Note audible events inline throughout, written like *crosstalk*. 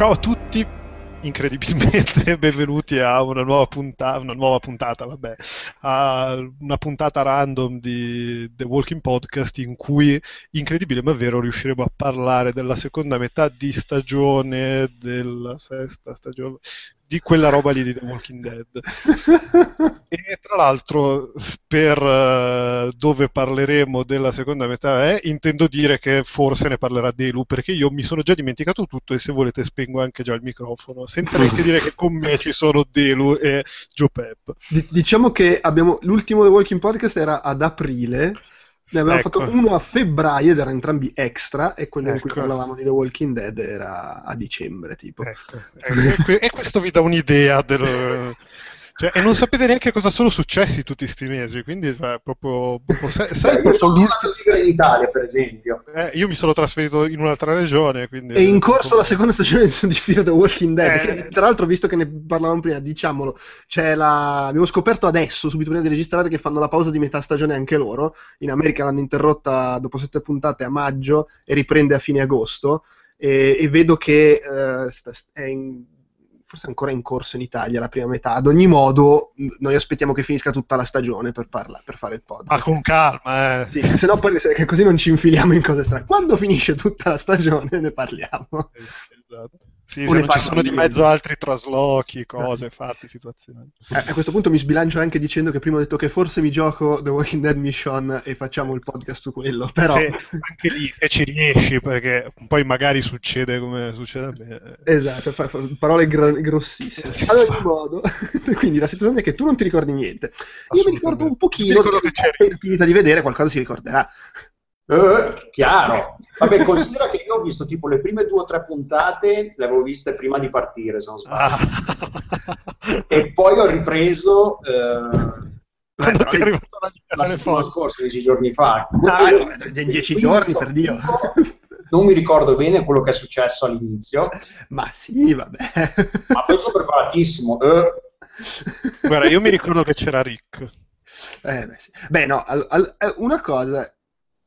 Ciao a tutti, incredibilmente *laughs* benvenuti a una nuova, punta- una nuova puntata, vabbè, a una puntata random di The Walking Podcast in cui, incredibile ma vero, riusciremo a parlare della seconda metà di stagione, della sesta stagione, di quella roba lì di The Walking Dead. *laughs* e tra l'altro, per uh, dove parleremo della seconda metà, eh, intendo dire che forse ne parlerà Delu, perché io mi sono già dimenticato tutto e se volete spengo anche già il microfono, senza neanche dire che con me ci sono Delu e Joe Pep. D- diciamo che abbiamo, l'ultimo The Walking Podcast era ad aprile ne abbiamo ecco. fatto uno a febbraio ed erano entrambi extra e quello ecco. in cui ecco. parlavamo di The Walking Dead era a dicembre tipo. Ecco. ecco. e questo vi dà un'idea del... *laughs* Cioè, e non sapete neanche cosa sono successi tutti questi mesi, quindi cioè, proprio... proprio sai, sai Beh, sono tornato in Italia, per esempio. Eh, io mi sono trasferito in un'altra regione, quindi... È in corso la seconda stagione *laughs* di Fear the Walking Dead, eh... che, tra l'altro, visto che ne parlavamo prima, diciamolo, c'è la... abbiamo scoperto adesso, subito prima di registrare, che fanno la pausa di metà stagione anche loro. In America l'hanno interrotta dopo sette puntate a maggio e riprende a fine agosto. E, e vedo che uh, è in forse ancora in corso in Italia la prima metà. Ad ogni modo, noi aspettiamo che finisca tutta la stagione per, parla, per fare il podcast. Ma ah, con calma, eh. Sì, se no poi se, così non ci infiliamo in cose strane. Quando finisce tutta la stagione ne parliamo. *laughs* Esatto. Sì, se non ci sono di mezzo altri traslochi, *laughs* cose, eh. fatti, situazioni. Eh, a questo punto mi sbilancio anche dicendo che prima ho detto che forse mi gioco The Walking Dead Mission e facciamo il podcast su quello, però... Se, anche lì, se ci riesci, perché poi magari succede come succede a me. Esatto, fa, fa, parole gra- grossissime. Ad ogni modo, *laughs* quindi la situazione è che tu non ti ricordi niente. Io mi ricordo un pochino, che appena finita di vedere qualcosa si ricorderà. Eh, chiaro. Vabbè, considera che io ho visto tipo le prime due o tre puntate, le avevo viste prima di partire, se non sbaglio. Ah. e poi ho ripreso... Eh, quando ti è arrivata la settimana scorsa, dieci giorni fa. Ah, in dieci giorni, per Dio. Non mi ricordo bene quello che è successo all'inizio. Ma sì, vabbè. Ma poi sono preparatissimo. Eh. Guarda, io mi ricordo che c'era Rick. Eh, beh, sì. beh, no, al, al, eh, una cosa,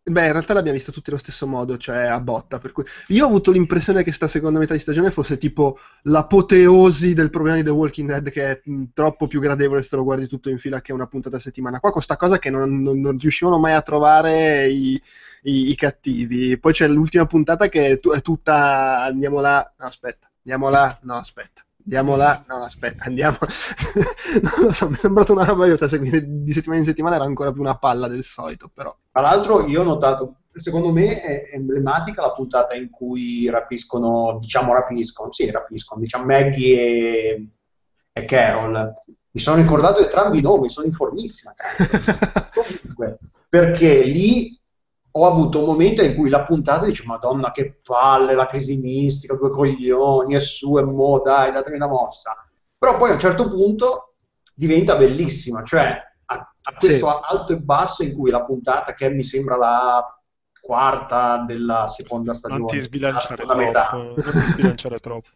Beh, in realtà l'abbiamo vista tutti allo stesso modo, cioè a botta. Per cui... Io ho avuto l'impressione che sta seconda metà di stagione fosse tipo l'apoteosi del problema di The Walking Dead, che è troppo più gradevole se lo guardi tutto in fila che una puntata a settimana. Qua questa cosa che non, non, non riuscivano mai a trovare i, i, i, cattivi. Poi c'è l'ultima puntata che è, t- è tutta andiamo là, no aspetta, andiamo là, no aspetta andiamo là, no aspetta, andiamo, *laughs* non lo so, mi è sembrato una roba io da seguire di settimana in settimana era ancora più una palla del solito, però. Tra l'altro io ho notato, secondo me è emblematica la puntata in cui rapiscono, diciamo rapiscono, sì rapiscono, diciamo Maggie e, e Carol. Mi sono ricordato entrambi i nomi, sono informissima. *laughs* Comunque, perché lì ho avuto un momento in cui la puntata dice madonna che palle, la crisi mistica, due coglioni, e su, e mo, dai, datemi una mossa. Però poi a un certo punto diventa bellissima, cioè a, a questo sì. alto e basso in cui la puntata che mi sembra la quarta della seconda stagione. Non ti sbilanciare troppo. Non ti sbilanciare troppo.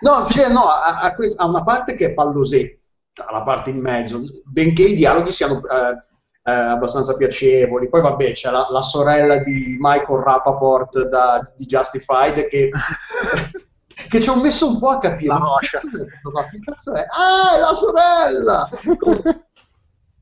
No, cioè, no ha, ha, ha, una parte che è pallosetta, la parte in mezzo, benché i dialoghi siano... Eh, eh, abbastanza piacevoli. Poi vabbè c'è la, la sorella di Michael Rappaport da, di Justified che, *laughs* che ci ho messo un po' a capire. La moscia. Che cazzo è? Ah, è la sorella! *laughs*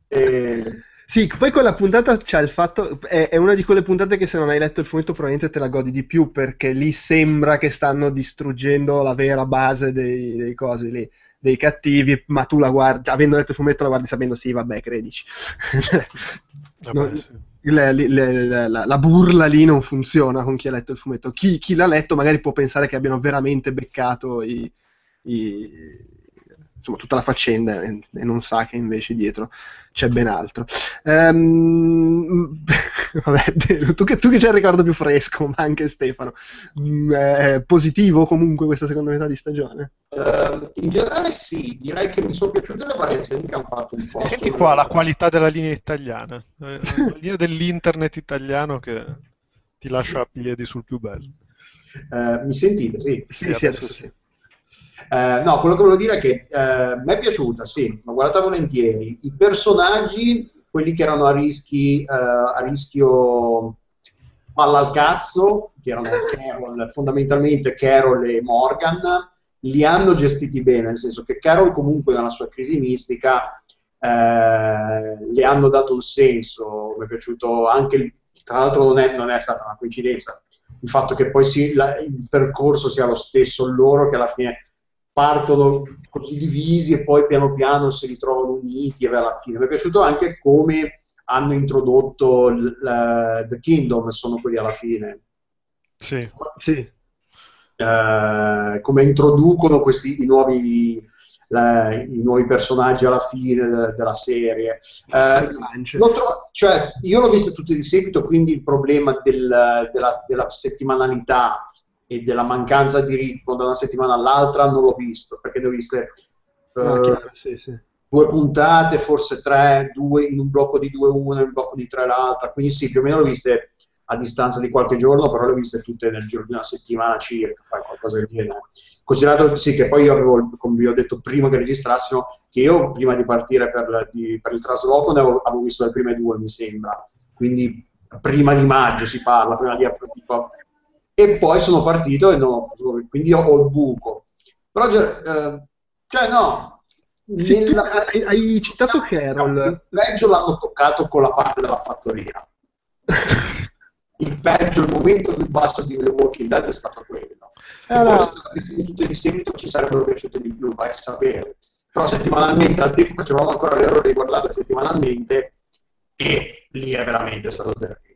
e... Sì, poi quella puntata c'è il fatto, è, è, una di quelle puntate che se non hai letto il fumetto probabilmente te la godi di più perché lì sembra che stanno distruggendo la vera base dei, dei cosi lì dei cattivi, ma tu la guardi, avendo letto il fumetto, la guardi sapendo sì, vabbè, credici. *laughs* vabbè, non, sì. le, le, le, la, la, burla lì non funziona con chi ha letto il fumetto. Chi, chi l'ha letto magari può pensare che abbiano veramente beccato i, i insomma, tutta la faccenda e, e, non sa che invece dietro c'è ben altro. Um, *laughs* vabbè, *laughs* tu che, tu che c'hai il ricordo più fresco, ma anche Stefano, mm, è positivo comunque questa seconda metà di stagione? Uh, in generale sì, direi che mi sono piaciute le variazioni che hanno fatto un po'. Senti qua la qualità della linea italiana, eh, la *laughs* linea dell'internet italiano che ti lascia a piedi sul più bello. Uh, mi sentite? Sì, sì, sì, sì adesso sì. Eh, no, quello che volevo dire è che eh, mi è piaciuta, sì, l'ho guardata volentieri. I personaggi, quelli che erano a, rischi, eh, a rischio palla al cazzo, che erano Carol, fondamentalmente Carol e Morgan, li hanno gestiti bene, nel senso che Carol comunque nella sua crisi mistica eh, le hanno dato un senso, mi è piaciuto anche, tra l'altro non è, non è stata una coincidenza, il fatto che poi si, la, il percorso sia lo stesso loro, che alla fine partono così divisi e poi piano piano si ritrovano uniti e alla fine. Mi è piaciuto anche come hanno introdotto l, la, The Kingdom, sono quelli alla fine. Sì. Sì. Eh, come introducono questi i nuovi, la, i nuovi personaggi alla fine de, della serie. Eh, trovo, cioè, io l'ho vista tutte di seguito, quindi il problema del, della, della settimanalità e della mancanza di ritmo da una settimana all'altra non l'ho visto, perché ne ho viste ah, chiaro, sì, sì. due puntate, forse tre, due in un blocco di due una, in un blocco di tre l'altra, quindi sì, più o meno l'ho viste a distanza di qualche giorno, però le ho viste tutte nel giro di una settimana circa, fai qualcosa del genere. Considerato sì, che poi io avevo, come vi ho detto prima che registrassimo, che io prima di partire per, di, per il trasloco ne avevo, avevo, visto le prime due, mi sembra. Quindi prima di maggio si parla, prima di tipo, e poi sono partito e non, quindi ho il buco. Però, eh, cioè no, sì, nella... hai, hai, citato Carol. Il peggio l'hanno toccato con la parte della fattoria. *laughs* il peggio, il momento più basso di The Walking Dead è stato quello. Allora... Forse tutte di seguito ci sarebbero piaciute di più, vai a sapere. Però settimanalmente, al tempo facevamo ancora l'errore di guardarle settimanalmente e lì è veramente stato terribile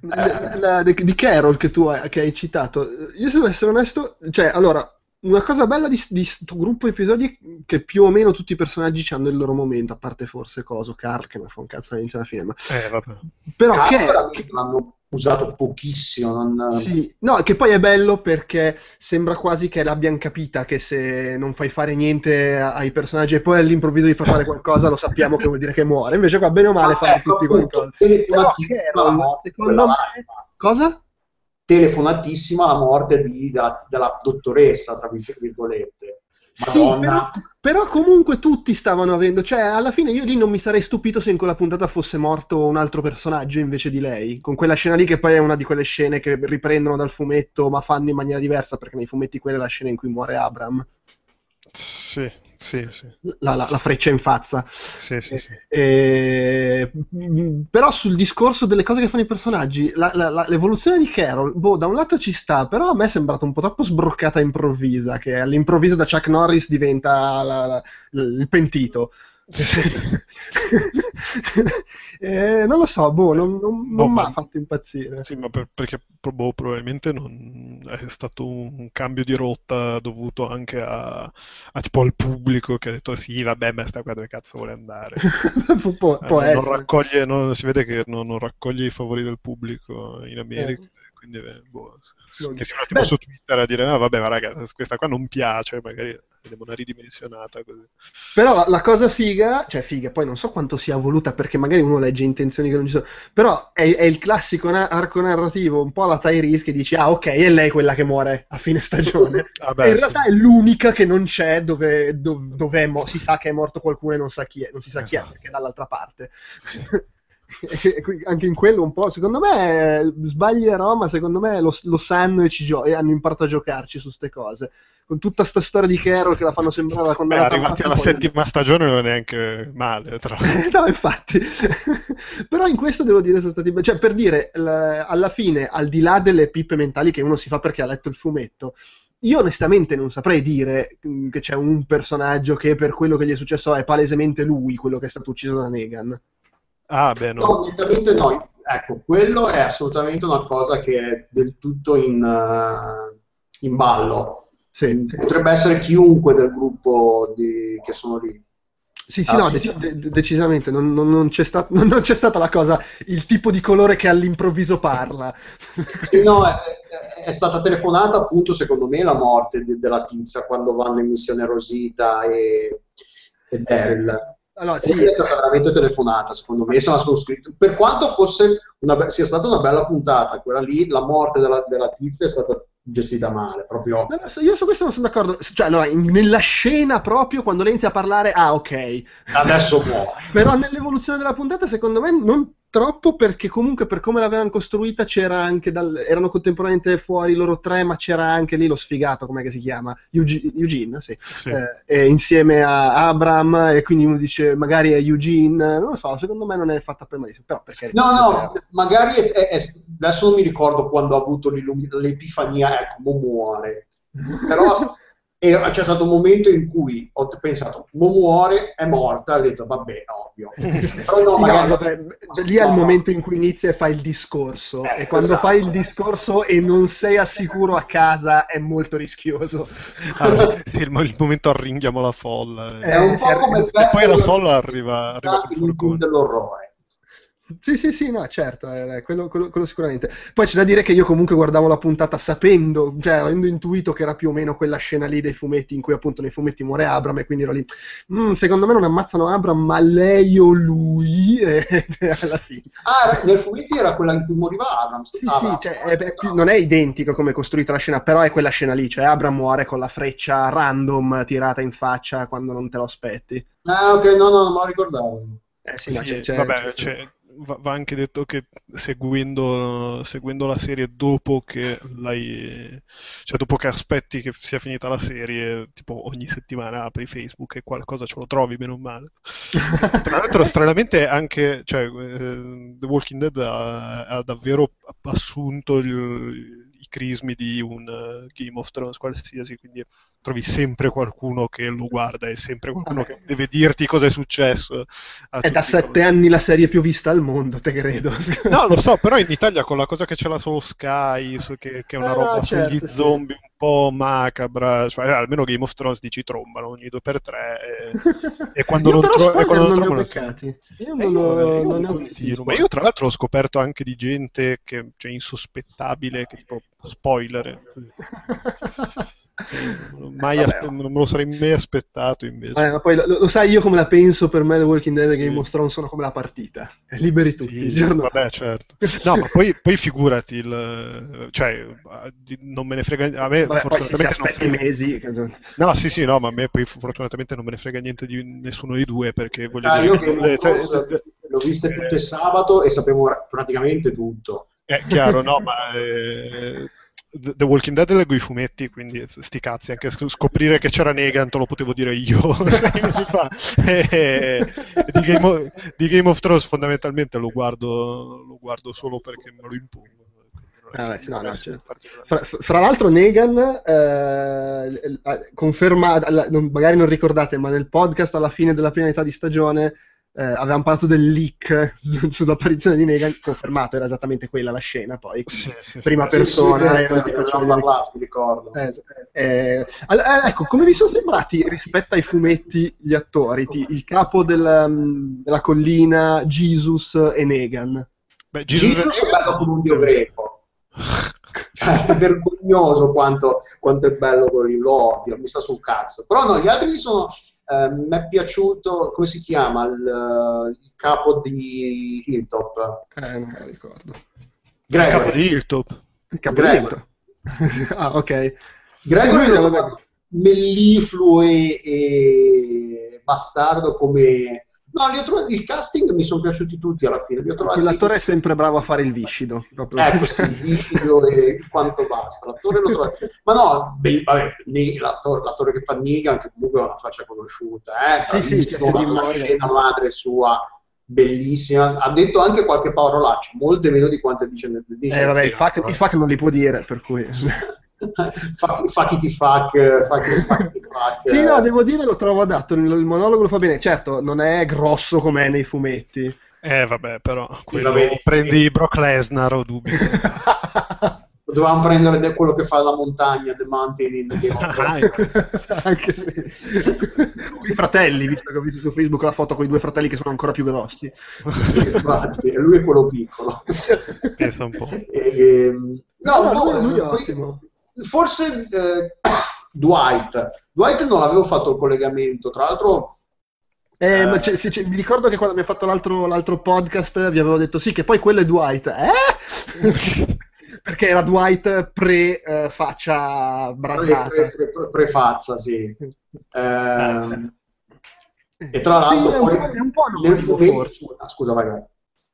la, la, di Carol che tu hai, che hai citato, io se devo essere onesto, cioè, allora, una cosa bella di questo gruppo di episodi è che più o meno tutti i personaggi hanno il loro momento, a parte forse Coso, Carl, che mi fa un cazzo all'inizio della fine. Ma... Eh, vabbè. Però Carl che... l'hanno usato pochissimo. Non... Sì, no, che poi è bello perché sembra quasi che l'abbiano capita che se non fai fare niente ai personaggi e poi all'improvviso gli fa fare qualcosa lo sappiamo che vuol dire che muore. Invece qua bene o male ah, fanno ecco, tutti qualcosa. Però, Carol, secondo me... Cosa? Telefonatissima la morte di, della, della, dottoressa, tra virgolette. Sì, però, però, comunque tutti stavano avendo, cioè alla fine io lì non mi sarei stupito se in quella puntata fosse morto un altro personaggio invece di lei, con quella scena lì che poi è una di quelle scene che riprendono dal fumetto ma fanno in maniera diversa perché nei fumetti quella è la scena in cui muore Abram. Sì, sì, sì. La, la, la, freccia in faccia. Sì, sì, sì. E... Però sul discorso delle cose che fanno i personaggi, la, l'evoluzione di Carol, boh, da un lato ci sta, però a me è sembrata un po' troppo sbroccata improvvisa, che all'improvviso da Chuck Norris diventa il pentito. *laughs* eh, non lo so, boh, non, non, non boh, mi ha fatto impazzire. Sì, ma per, perché boh, probabilmente non, è stato un cambio di rotta dovuto anche a, a, tipo al pubblico che ha detto sì, vabbè, ma sta qua dove cazzo vuole andare. *laughs* può, può eh, non raccoglie, non, si vede che non, raccoglie i favori del pubblico in America. Eh quindi boh, che sia un attimo Beh. su Twitter a dire ah, vabbè ma raga questa qua non piace magari vediamo una ridimensionata così. Però la, cosa figa, cioè figa, poi non so quanto sia voluta perché magari uno legge intenzioni che non ci sono, però è, è il classico na- arco narrativo, un po' la Tyrese che dici ah ok, è lei quella che muore a fine stagione. *laughs* ah, beh, in sì. realtà è l'unica che non c'è dove, dove, dove mo- si sa che è morto qualcuno e non, sa chi è, non si sa chi è esatto. perché è dall'altra parte. Sì. *laughs* *laughs* anche in quello un po', secondo me sbaglierò, ma secondo me lo, lo sanno e, gio- e, hanno imparato a giocarci su queste cose. Con tutta questa storia di Carol che la fanno sembrare quando Beh, arrivati alla settima stagione non è neanche male, tra *laughs* no, infatti. Però in questo devo dire sono stati cioè per dire l- alla fine, al di là delle pippe mentali che uno si fa perché ha letto il fumetto, io onestamente non saprei dire mm, che c'è un personaggio che per quello che gli è successo è palesemente lui quello che è stato ucciso da Negan. Ah, beh, no. no, nettamente no. Ecco, quello è assolutamente una cosa che è del tutto in, uh, in ballo. Sì. Potrebbe essere chiunque del gruppo di, che sono lì. Sì, sì, ah, no, sì, dec- de- decisamente, non, non, non, c'è stat- non, c'è stata la cosa, il tipo di colore che all'improvviso parla. No, è, è, stata telefonata appunto, secondo me, la morte de- della tizia quando vanno in missione Rosita e, e Daryl. Allora, sì. È stata veramente telefonata, secondo me, se la sono scritto. Per quanto fosse una, sia stata una bella puntata, quella lì, la morte della, della tizia è stata gestita male, proprio. Io su questo non sono d'accordo. Cioè, allora, nella scena proprio, quando lei inizia a parlare, ah, ok. Adesso muore. *laughs* Però nell'evoluzione della puntata, secondo me, non troppo perché comunque per come l'avevano costruita c'era anche dal, erano contemporaneamente fuori loro tre ma c'era anche lì lo sfigato come si chiama Eugene, Eugene sì. Sì. Eh, insieme a Abram e quindi uno dice magari è Eugene non lo so secondo me non è fatta per malissimo però perché no no è... magari è, è, adesso non mi ricordo quando ha avuto l'epifania ecco muore *laughs* però e c'è stato un momento in cui ho pensato, Mo muore, è morta, ho detto, vabbè, ovvio. *laughs* Però no, magari... no, vabbè, lì è il momento in cui inizia e fai il discorso. Eh, e quando esatto. fai il discorso e non sei assicuro a casa è molto rischioso. *laughs* Ah, sì, il, momento arringhiamo la folla. È un po' come... E poi la folla arriva, arriva il dell'orrore. Sì, sì, sì, no, certo, eh, quello, quello, quello, sicuramente. Poi c'è da dire che io comunque guardavo la puntata sapendo, cioè avendo intuito che era più o meno quella scena lì dei fumetti in cui appunto nei fumetti muore Abram e quindi ero lì, mm, secondo me non ammazzano Abram, ma lei o lui *laughs* e alla fine. Ah, nel fumetti era quella in cui moriva Abram. Sì, Abram. sì, cioè, è, è più, non è identico come è costruita la scena, però è quella scena lì, cioè Abram muore con la freccia random tirata in faccia quando non te lo aspetti. Ah, ok, no, no, non me lo ricordavo. Eh sì, no, c'è, c'è, vabbè, c'è, va, anche detto che seguendo, seguendo, la serie dopo che l'hai cioè dopo che aspetti che sia finita la serie tipo ogni settimana apri Facebook e qualcosa ce lo trovi bene o male. *laughs* Tra l'altro stranamente anche cioè, eh, The Walking Dead ha, ha davvero assunto il, crismi di un uh, Game of Thrones qualsiasi quindi trovi sempre qualcuno che lo guarda e sempre qualcuno che deve dirti cosa è successo. È da sette anni la serie più vista al mondo, te credo. no, lo so, però in Italia con la cosa che ce l'ha solo Sky, che, che, è una ah, roba certo, sugli zombie un po' macabra, cioè, almeno Game of Thrones dici trombano ogni due per tre e, *laughs* e quando io non, tro- e quando non, non trovano... Peccati. Io non, ho, non, ho continuo, Ma io tra l'altro ho scoperto anche di gente che, cioè, insospettabile, che tipo spoiler. *laughs* Mai aspe- non me lo sarei mai aspettato invece. Eh, ma poi lo, lo, sai io come la penso, per me The Walking Dead e Game of Thrones sono come la partita. Liberi tutti. Sì, vabbè, certo. No, ma poi, poi figurati, il, cioè, non me ne frega... A me vabbè, fortunatamente non frega... mesi... No, sì, sì, no, ma a me poi fortunatamente non me ne frega niente di nessuno dei due, perché voglio ah, dire... Io che cioè, l'ho viste tutte eh, sabato e sapevo praticamente tutto. È chiaro, no, ma... *laughs* Eh, The Walking Dead leggo i fumetti, quindi sti cazzi, anche scoprire che c'era Negan te lo potevo dire io *laughs* sei mesi fa. E, di, Game of, di, Game of, Thrones fondamentalmente lo guardo, lo guardo solo perché me lo impongo. Ah, beh, no, no, certo. fra, fra, l'altro Negan eh, conferma, magari non ricordate, ma nel podcast alla fine della prima metà di stagione eh, avevamo parlato del leak *laughs* sull'apparizione di Negan, confermato, era esattamente quella la scena, poi sì, sì, prima sì, persona. Sì, sì, sì, parlato, mi ricordo. Eh, eh, allora, ecco, come vi sono sembrati rispetto ai fumetti gli attori, ti, il capo della, mm, della, collina, Jesus e Negan? Beh, Jesus, Jesus è bello come un dio greco. *laughs* È vergognoso quanto, quanto, è bello quello lì, lo odio, mi sta sul cazzo. Però no, gli altri sono eh, mi è piaciuto, come si chiama, il, il capo di Hilltop? Eh, non me lo ricordo. Gregory. Il capo di Hilltop. Il capo Gregory. di Hilltop. *laughs* ah, ok. Gregory è mellifluo e, e bastardo come No, trovati, il casting mi sono piaciuti tutti alla fine. Quell'attore è sempre bravo a fare il viscido. Proprio. Ecco, sì, il viscido e quanto basta. L'attore lo trovo... Ma no, beh, vabbè, l'attore, l'attore, che fa Negan, che comunque è una faccia conosciuta, eh, sì, sì, sì, la scena madre sua bellissima. Ha detto anche qualche parolaccia, molte meno di quante dice nel dice, eh, vabbè, il il fuck non li può dire, per cui... *laughs* fuck it fuck, fuck, fuck, fuck. Sì, no, devo dire lo trovo adatto, il, monologo lo fa bene. Certo, non è grosso come è nei fumetti. Eh, vabbè, però quello prendi Brock Lesnar o dubito. *laughs* Dovevamo prendere quello che fa la montagna, The Mountain in the Game of ah, *laughs* Anche se... *laughs* I fratelli, visto che ho visto su Facebook la foto con i due fratelli che sono ancora più grossi. Infatti, lui è quello piccolo. Pensa un po'. E, ehm, no, no, no, lui è ottimo forse eh, *coughs* Dwight. Dwight non avevo fatto il collegamento, tra l'altro... Eh, eh... C'è, c'è, mi ricordo che quando abbiamo fatto l'altro, l'altro, podcast vi avevo detto sì, che poi quello è Dwight. Eh? *laughs* Perché era Dwight pre-faccia uh, brasata. Pre-fazza, pre, pre, sì. Eh, e tra l'altro, sì, poi, è un po', è un po nel momento, scusa, vai, vai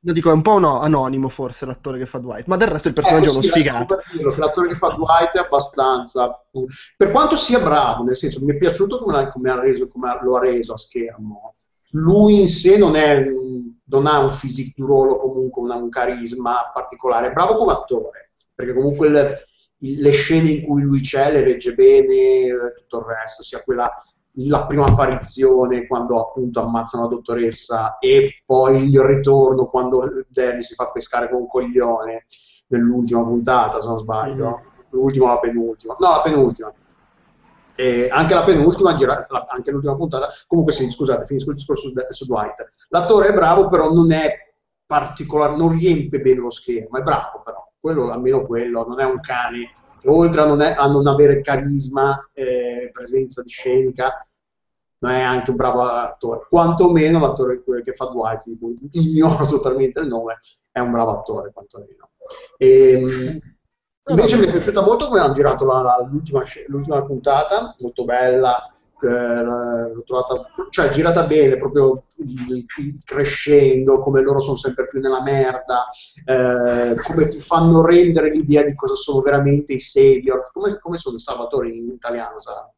Lo dico, è un po' no, anonimo forse l'attore che fa Dwight, ma del resto il personaggio eh, è uno sì, sfigato. L'attore che fa Dwight è abbastanza... Per quanto sia bravo, nel senso, mi è piaciuto come, come, ha reso, come lo ha reso a schermo. Lui in sé non, è, non ha un physique du ruolo, comunque un, un carisma particolare, è bravo come attore, perché comunque le, le scene in cui lui c'è le regge bene, tutto il resto, sia quella la prima apparizione quando appunto ammazzano la dottoressa e poi il ritorno quando Danny si fa pescare con un coglione nell'ultima puntata, se non sbaglio. Mm-hmm. L'ultima o la penultima? No, la penultima. E anche la penultima, anche l'ultima puntata. Comunque sì, scusate, finisco il discorso su, su Dwight. L'attore è bravo, però non è particolare, non riempie bene lo schermo, è bravo però. Quello, almeno quello, non è un cane che oltre a non, è, a non avere carisma, eh, presenza di scenica, non è anche un bravo attore. Quantomeno l'attore che fa Dwight, di cui ignoro *laughs* totalmente il nome, è un bravo attore, quantomeno. E, ehm, invece mi è piaciuta molto come hanno girato la, la, l'ultima, l'ultima, puntata, molto bella, eh, l'ho trovata, cioè girata bene, proprio crescendo, come loro sono sempre più nella merda, eh, come ti fanno rendere l'idea di cosa sono veramente i savior, come, come sono i salvatori in italiano, sa?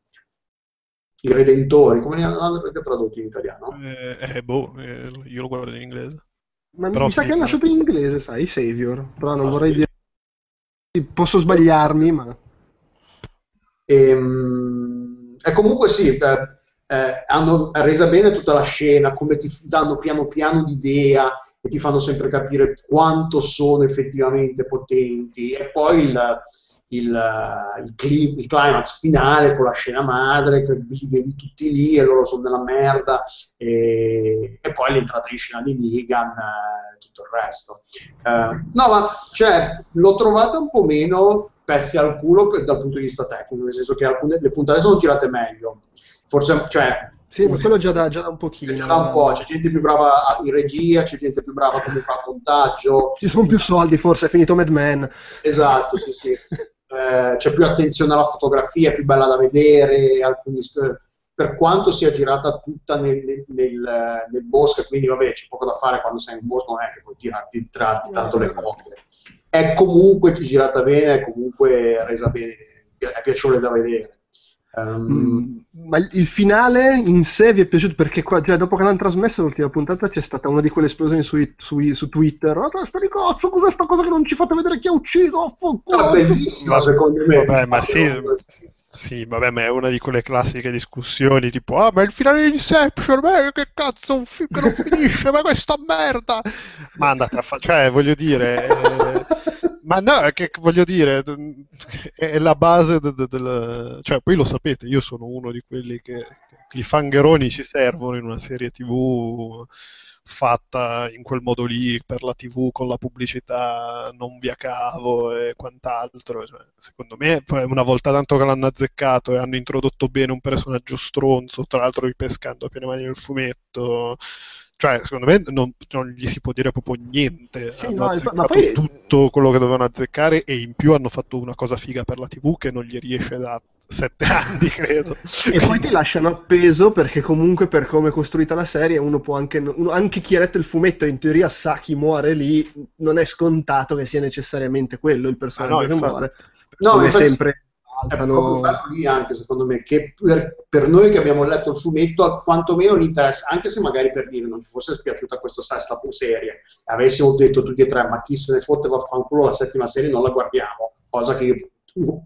I redentori, come li hanno tradotto in italiano? Eh, eh boh, eh, io lo guardo in inglese. Ma Però mi sa che hanno lasciato in inglese, sai, i savior, però non ah, vorrei sì. dire... Posso sbagliarmi, ma... Ehm, e comunque sì, eh, eh, hanno resa bene tutta la scena, come ti danno piano piano l'idea e ti fanno sempre capire quanto sono effettivamente potenti. E poi il, il, il, cli- il, climax finale con la scena madre, che vedi tutti lì e loro sono nella merda, e, e poi l'entrata in scena di Negan e tutto il resto. Eh, no, ma cioè, l'ho trovata un po' meno pezzi al culo per, dal punto di vista tecnico, nel senso che alcune, le puntate sono tirate meglio forse, cioè, sì, ma quello già da, già da un pochino. Già da un po', c'è gente più brava in regia, c'è gente più brava come fa montaggio. Ci sono più soldi, forse, è finito Mad Men. Esatto, sì, sì. *laughs* Eh, c'è più attenzione alla fotografia, è più bella da vedere, alcuni, per quanto sia girata tutta nel, nel, nel, bosco, quindi vabbè, c'è poco da fare quando sei in bosco, non è che puoi tirarti, tirarti tanto le cose. È comunque girata bene, è comunque resa bene, è piacevole da vedere. Um, ma il finale in sé vi è piaciuto? Perché qua, cioè, dopo che l'hanno trasmessa l'ultima puntata c'è stata una di quelle esplosioni su, su, su Twitter. Oh, sta di cazzo cos'è sta cosa che non ci fate vedere chi ha ucciso? Oh, ah, bellissima secondo me. Vabbè ma sì sì, vabbè, ma è una di quelle classiche discussioni tipo, ah, ma il finale di Inception, beh, che cazzo, un film che non *laughs* finisce, ma questa merda! Ma andate a fare, cioè, voglio dire, eh, *laughs* ma no, è che voglio dire, è la base del, del, Cioè, poi lo sapete, io sono uno di quelli che i fangeroni ci servono in una serie tv fatta in quel modo lì per la tv con la pubblicità non via cavo e quant'altro. Cioè, secondo me, una volta tanto che l'hanno azzeccato e hanno introdotto bene un personaggio stronzo, tra l'altro ripescando a piene mani nel fumetto cioè, secondo me non, non, gli si può dire proprio niente. Sì, hanno no, ma poi... tutto quello che dovevano azzeccare e in più hanno fatto una cosa figa per la TV che non gli riesce da sette *laughs* anni, credo. e poi ti lasciano appeso perché comunque per come è costruita la serie uno può anche... Uno, anche chi ha letto il fumetto in teoria sa chi muore lì, non è scontato che sia necessariamente quello il personaggio ah, no, che infatti... muore. No, come sempre saltano... È lì anche secondo me che per, per, noi che abbiamo letto il fumetto quantomeno l'interesse, anche se magari per dire non ci fosse piaciuta questa sesta serie avessimo detto tutti e tre ma chi se ne fotte vaffanculo la settima serie non la guardiamo cosa che io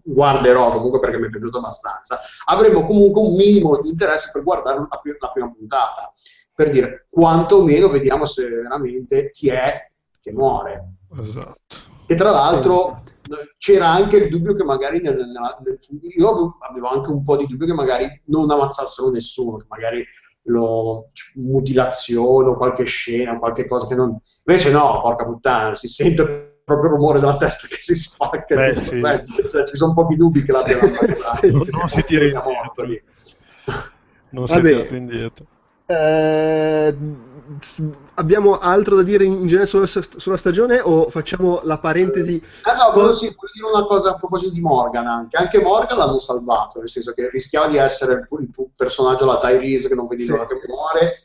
guarderò comunque perché mi è piaciuto abbastanza avremmo comunque un minimo di interesse per guardare la, la prima puntata per dire quantomeno vediamo se veramente chi è che muore. Esatto. E tra l'altro c'era anche il dubbio che magari nel, nel, nel, io avevo anche un po' di dubbio che magari non ammazzassero nessuno, che magari lo, mutilazione o qualche scena, qualche cosa che non... Invece no, porca puttana, si sente proprio il rumore della testa che si spacca. Beh, sì. cioè, ci sono pochi dubbi che l'abbiano *laughs* fatto. non, non si tira indietro. Non si è tirato indietro. Eh, abbiamo altro da dire in genere sulla, sulla, stagione o facciamo la parentesi? Eh no, volevo, sì, volevo dire una cosa a proposito di Morgan anche. Anche Morgan l'hanno salvato, nel senso che rischiava di essere il, il personaggio la Tyrese che non vedi l'ora sì. che muore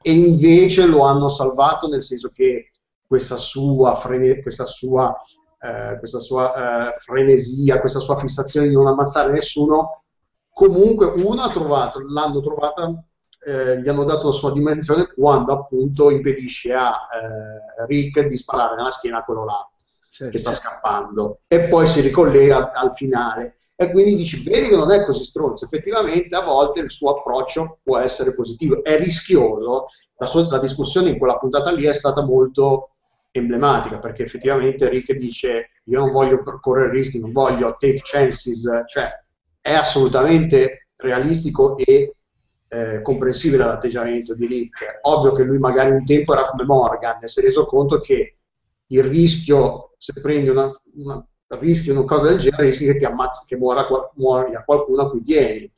e invece lo hanno salvato nel senso che questa sua, frene- questa sua, eh, questa sua eh, frenesia, questa sua fissazione di non ammazzare nessuno, comunque uno ha trovato, l'hanno trovata, eh, gli hanno dato la sua dimensione quando appunto impedisce a eh, Rick di sparare nella schiena a quello là certo. che sta scappando. E poi si ricollega al finale. E quindi dici vedi che non è così stronzo. Effettivamente a volte il suo approccio può essere positivo. È rischioso. La, sua, la discussione in quella puntata lì è stata molto emblematica perché effettivamente Rick dice io non voglio correre rischi non voglio take chances. Cioè è assolutamente realistico e eh, comprensibile l'atteggiamento di Rick ovvio che lui magari un tempo era come Morgan e si è reso conto che il rischio se prendi una, una rischi una cosa del genere, rischi che ti ammazzi, che muora, muoia qualcuno a cui tieni.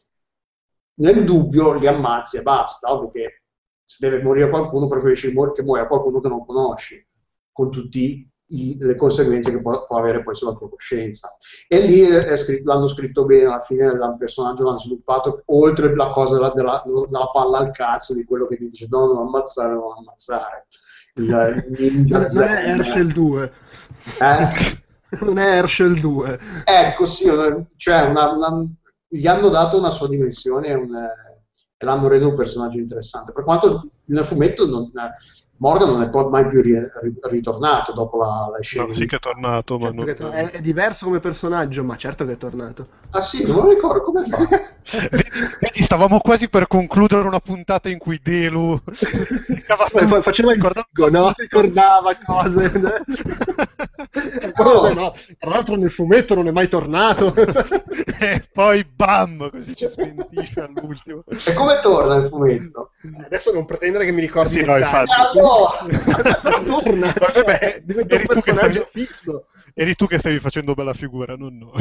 Nel dubbio li ammazzi e basta, ovvio che se deve morire qualcuno preferisci che muoia qualcuno che non conosci, con tutte le conseguenze che può, può, avere poi sulla tua coscienza. E lì scritto, l'hanno scritto bene, alla fine il personaggio l'hanno sviluppato, oltre la cosa della, della, della, palla al cazzo, di quello che ti dice no, non ammazzare, non ammazzare. Il, il *laughs* non è Herschel 2. Eh? non è Herschel 2. Ecco, sì, cioè una, una, gli hanno dato una sua dimensione un, e l'hanno reso un personaggio interessante. Per quanto nel fumetto non, Morgan non è poi mai più ri, ri, ritornato dopo la, la scena. No, sì che è tornato, ma certo non... è, è, diverso come personaggio, ma certo che è tornato. Ah sì, non lo ricordo come fa. *laughs* vedi, vedi, stavamo quasi per concludere una puntata in cui Delu *laughs* Fa, faceva il figo, no? Ricordava cose. *laughs* oh. no, tra l'altro nel fumetto non è mai tornato. e poi bam, così ci smentisce all'ultimo. E come torna il fumetto? Adesso non pretendere che mi ricordi sì, no, infatti. Torna, *laughs* cioè, diventa un personaggio stavi, fisso. Eri tu che stavi facendo bella figura, non noi. *laughs*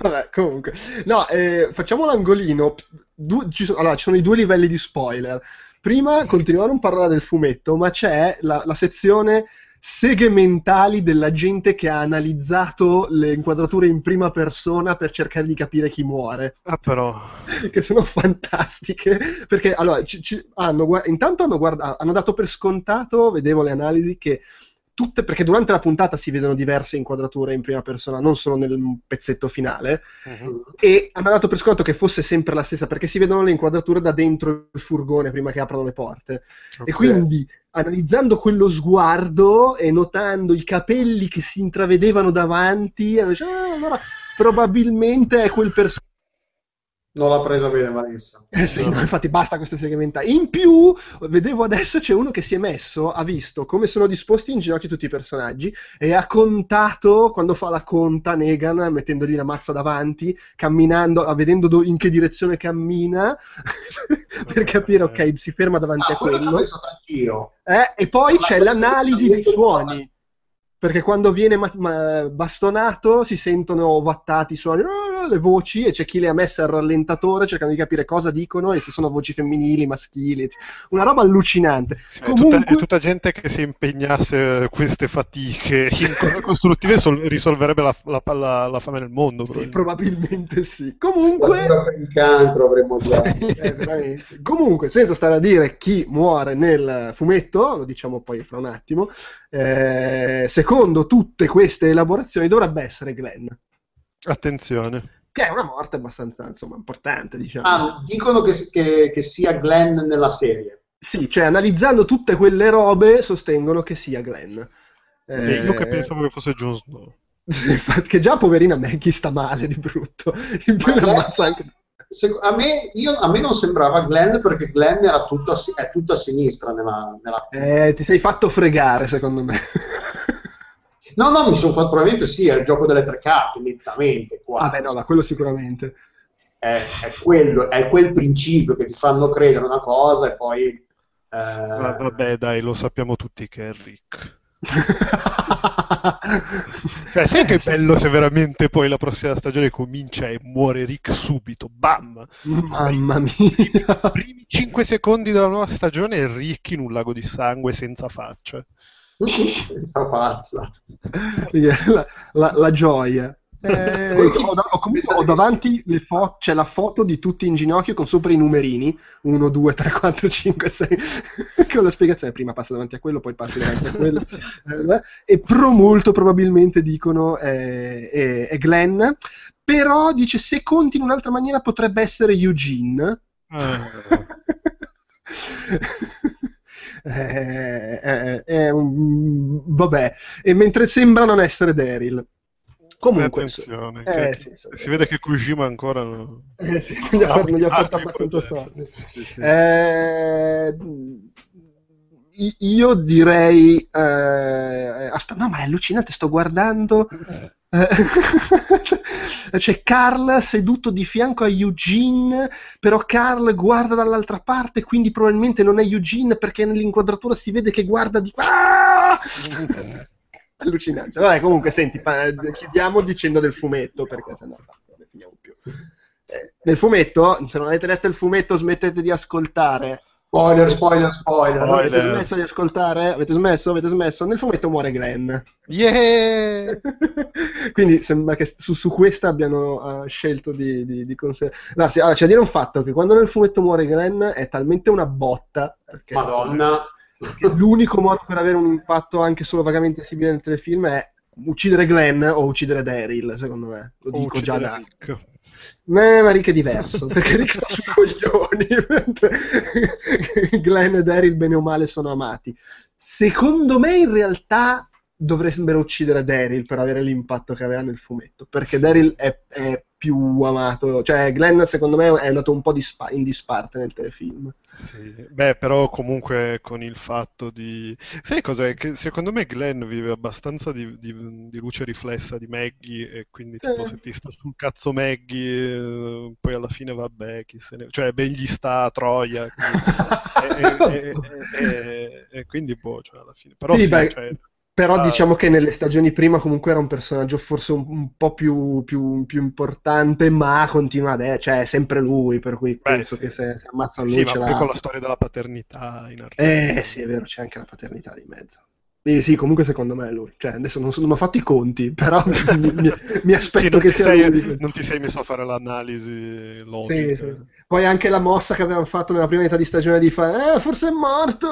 Vabbè, comunque. No, eh, facciamo l'angolino. Du- ci, sono, allora, ci sono i due livelli di spoiler. Prima continuiamo a non parlare del fumetto, ma c'è la, la sezione seghe mentali della gente che ha analizzato le inquadrature in prima persona per cercare di capire chi muore. Ah, però. *laughs* che sono fantastiche. Perché allora, ci, ci, hanno, intanto hanno, guarda, hanno dato per scontato, vedevo le analisi, che tutte, perché durante la puntata si vedono diverse inquadrature in prima persona, non solo nel pezzetto finale, uh-huh. e hanno dato per scontato che fosse sempre la stessa, perché si vedono le inquadrature da dentro il furgone prima che aprano le porte. Okay. E quindi, analizzando quello sguardo e notando i capelli che si intravedevano davanti, hanno detto, ah, allora probabilmente è quel personaggio non l'ha presa bene Vanessa. Eh sì, no, infatti basta queste segmenta. In più, vedevo adesso c'è uno che si è messo, ha visto come sono disposti in ginocchio tutti i personaggi e ha contato, quando fa la conta Negan, mettendogli la mazza davanti, camminando, vedendo do, in che direzione cammina, *laughs* per capire, ok, si ferma davanti ah, a quello. Eh, e poi c'è l'analisi dei suoni perché quando viene ma- ma- bastonato si sentono ovattati i suoni, oh, le voci e c'è chi le ha messe al rallentatore cercando di capire cosa dicono e se sono voci femminili, maschili, una roba allucinante. Sì, Comunque... è, tutta, è, tutta, gente che si impegnasse queste fatiche *laughs* costruttive sol- risolverebbe la, la, la, la, fame nel mondo. Sì, probabilmente sì. Comunque... Il cancro avremmo già. *laughs* eh, Comunque, senza stare a dire chi muore nel fumetto, lo diciamo poi fra un attimo, eh, secondo tutte queste elaborazioni dovrebbe essere Glenn. Attenzione. Che è una morte abbastanza insomma, importante, diciamo. Ah, dicono che, che, che sia Glenn nella serie. Sì, cioè analizzando tutte quelle robe sostengono che sia Glenn. Eh, io che pensavo che fosse Jon Snow. che già poverina Maggie sta male di brutto. *laughs* In più ammazza anche a, me, io, a, me, non sembrava Glenn perché Glenn era tutto a, è tutto a sinistra nella, nella... Eh, ti sei fatto fregare secondo me no no mi sono fatto probabilmente sì è il gioco delle tre carte nettamente ah beh no ma quello sicuramente è, è, quello, è quel principio che ti fanno credere una cosa e poi eh... vabbè dai lo sappiamo tutti che è Rick *laughs* cioè, sai che bello se veramente poi la prossima stagione comincia e muore Rick subito, bam! Mamma mia! I primi 5 secondi della nuova stagione è Rick in un lago di sangue senza faccia. *laughs* senza pazza. La, la, la, gioia. *laughs* Eh, ho, da- ho comunque ho davanti le fo- c'è la foto di tutti in ginocchio con sopra i numerini. 1, 2, 3, 4, 5, 6 con la spiegazione prima passa davanti a quello poi passi davanti a quello. Eh, *laughs* e pro molto probabilmente dicono è, è, è Glenn. Però dice se conti in un'altra maniera potrebbe essere Eugene. Eh, eh, è un- vabbè e mentre sembra non essere Daryl comunque attenzione, eh, sì, si vede che Kojima ancora no- Eh, sì, non gli ha, non gli ha fatto abbastanza soldi. Sì. Eh, io direi. eh, aspetta, no, ma è allucinante. Sto guardando. Eh, *laughs* C'è Carl seduto di fianco a Eugene, però Carl guarda dall'altra parte, quindi probabilmente non è Eugene perché nell'inquadratura si vede che guarda di qua. *laughs* Allucinante. Vabbè, comunque, senti, pa- chiudiamo dicendo del fumetto perché sennò ne finiamo più. Eh, nel fumetto, se non avete letto il fumetto, smettete di ascoltare. Spoiler, spoiler, spoiler. Avete Spoiler. smesso di ascoltare? Avete smesso? Avete smesso? Nel fumetto muore Glenn. Yeah! *laughs* Quindi sembra che su, su questa abbiano eh, scelto di, di, di conse- No, sì, allora, c'è da dire un fatto che quando nel fumetto muore Glenn è talmente una botta. Perché Madonna. perché l'unico modo per avere un impatto anche solo vagamente simile nel telefilm è uccidere Glenn o uccidere Daryl, secondo me. Lo dico già da... Rick. No, ma Rick è diverso, perché Rick sta su coglioni, *laughs* mentre Glenn e Daryl bene o male sono amati. Secondo me in realtà dovrebbero uccidere Daryl per avere l'impatto che aveva nel fumetto, perché Daryl è, è più amato, cioè Glenn secondo me è andato un po' dispa- in disparte nel telefilm. Sì. Beh, però comunque con il fatto di... Sai cos'è? Che secondo me Glenn vive abbastanza di, di- di luce riflessa di Maggie e quindi tipo Eh. se ti sta sul cazzo Maggie, eh, poi alla fine vabbè, chi se ne... Cioè ben gli sta a Troia. quindi- *laughs* e, e- e- e- e quindi boh, cioè alla fine... Però Sì, sì, beh, cioè, Però Ah. diciamo che nelle stagioni prima comunque era un personaggio forse un, un po' più, più- più importante, ma continua ad essere, cioè è sempre lui, per cui penso sì. che se, se ammazzano sì, lui ma ce poi l'ha. con la storia della paternità in arrivo. Eh sì, è vero, c'è anche la paternità di mezzo. Eh, sì, comunque secondo me è lui. Cioè, adesso non, non ho fatto i conti, però *laughs* mi, mi- mi Sì, aspetto non che sia sei, lui. non ti sei messo a fare l'analisi Sì, logica. sì. Poi anche la mossa che avevamo fatto nella prima metà di stagione di fare, eh, forse è morto,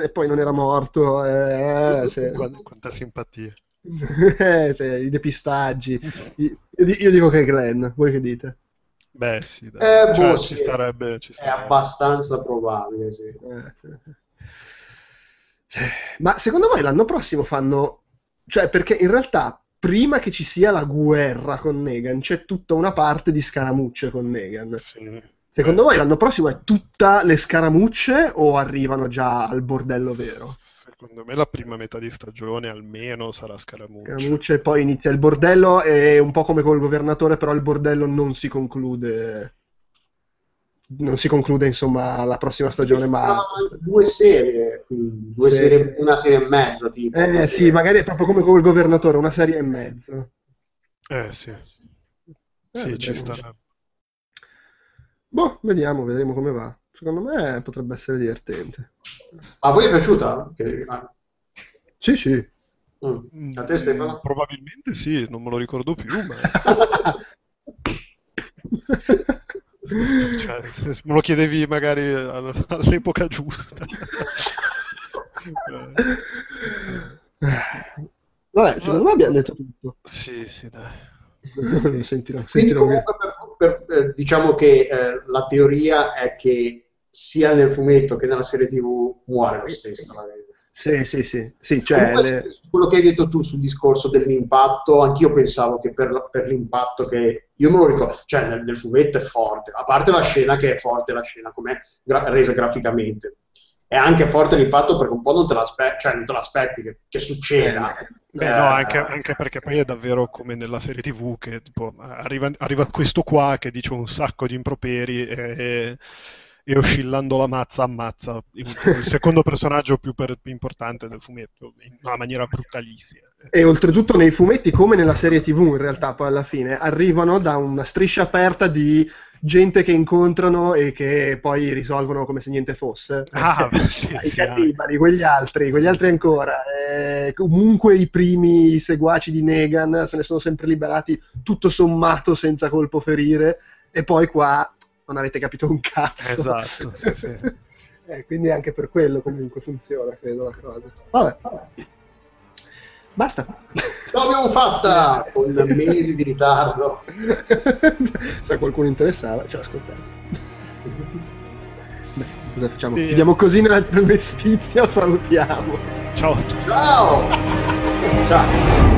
eh, e poi non era morto. Eh, sì. *laughs* Quanta, simpatia. *laughs* Eh, sì, i depistaggi. Io, io dico che è Glenn, voi che dite? Beh, sì, dai. Eh, Cioè, boh, ci sì. starebbe, ci È starebbe. abbastanza probabile, sì. Eh, sì. Ma secondo voi l'anno prossimo fanno... Cioè, perché in realtà prima che ci sia la guerra con Negan c'è tutta una parte di scaramucce con Negan. Sì. Secondo voi l'anno prossimo è tutta le scaramucce o arrivano già al bordello vero? Secondo me la prima metà di stagione almeno sarà scaramuccia. Scaramucce e poi inizia il bordello è un po' come col governatore, però il bordello non si conclude. Non si conclude, insomma, la prossima stagione, ma... Due serie, quindi, due Sì. serie, una serie e mezza, tipo. Eh sì, magari è proprio come col governatore, una serie e mezzo. Eh sì, sì, Eh, ci vedremo. starà. Boh, vediamo, vedremo come va. Secondo me potrebbe essere divertente. A voi è piaciuta? Che- ah, Sì, sì. mm. A te Stefano? Probabilmente sì, non me lo ricordo più, ma *laughs* cioè, se me lo chiedevi magari all- all'epoca giusta. Vabbè, secondo me abbiamo detto tutto. sì, sì, dai. *laughs* sentirò, Quindi sentirò. comunque per- per- eh, diciamo che eh, la teoria è che sia nel fumetto che nella serie TV muore lo stesso. Sì, sì, sì. Sì, cioè, Comunque, le- quello che hai detto tu sul discorso dell'impatto, anch'io pensavo che per, per l'impatto che io me lo ricordo, cioè nel, nel fumetto è forte, a parte la scena che è forte, la scena come resa graficamente, è anche forte l'impatto perché un po' non te l'aspetti, cioè non te l'aspetti che, che succeda. Beh, Eh, no, anche, anche perché poi è davvero come nella serie TV che tipo, arriva, arriva questo qua che dice un sacco di improperi e, e oscillando la mazza ammazza il, il secondo *laughs* personaggio più, per- più importante del fumetto in una maniera brutalissima. E oltretutto nei fumetti, come nella serie TV, in realtà, poi alla fine, arrivano da una striscia aperta di gente che incontrano e che poi risolvono come se niente fosse. Ah, *laughs* sì, I sì, cannibali, quegli altri, quegli altri ancora. Eh, comunque i primi seguaci di Negan se ne sono sempre liberati tutto sommato senza colpo ferire e poi qua non avete capito un cazzo. Esatto, sì, sì. *laughs* Eh, quindi anche per quello comunque funziona, credo la cosa. Vabbè, vabbè. Basta. L'abbiamo fatta con mesi di ritardo. *laughs* Se a qualcuno interessava, ci ascoltate. Beh, cosa facciamo? Sì. Chiudiamo così nella mestizia o salutiamo? Ciao a tutti. Ciao! Ciao!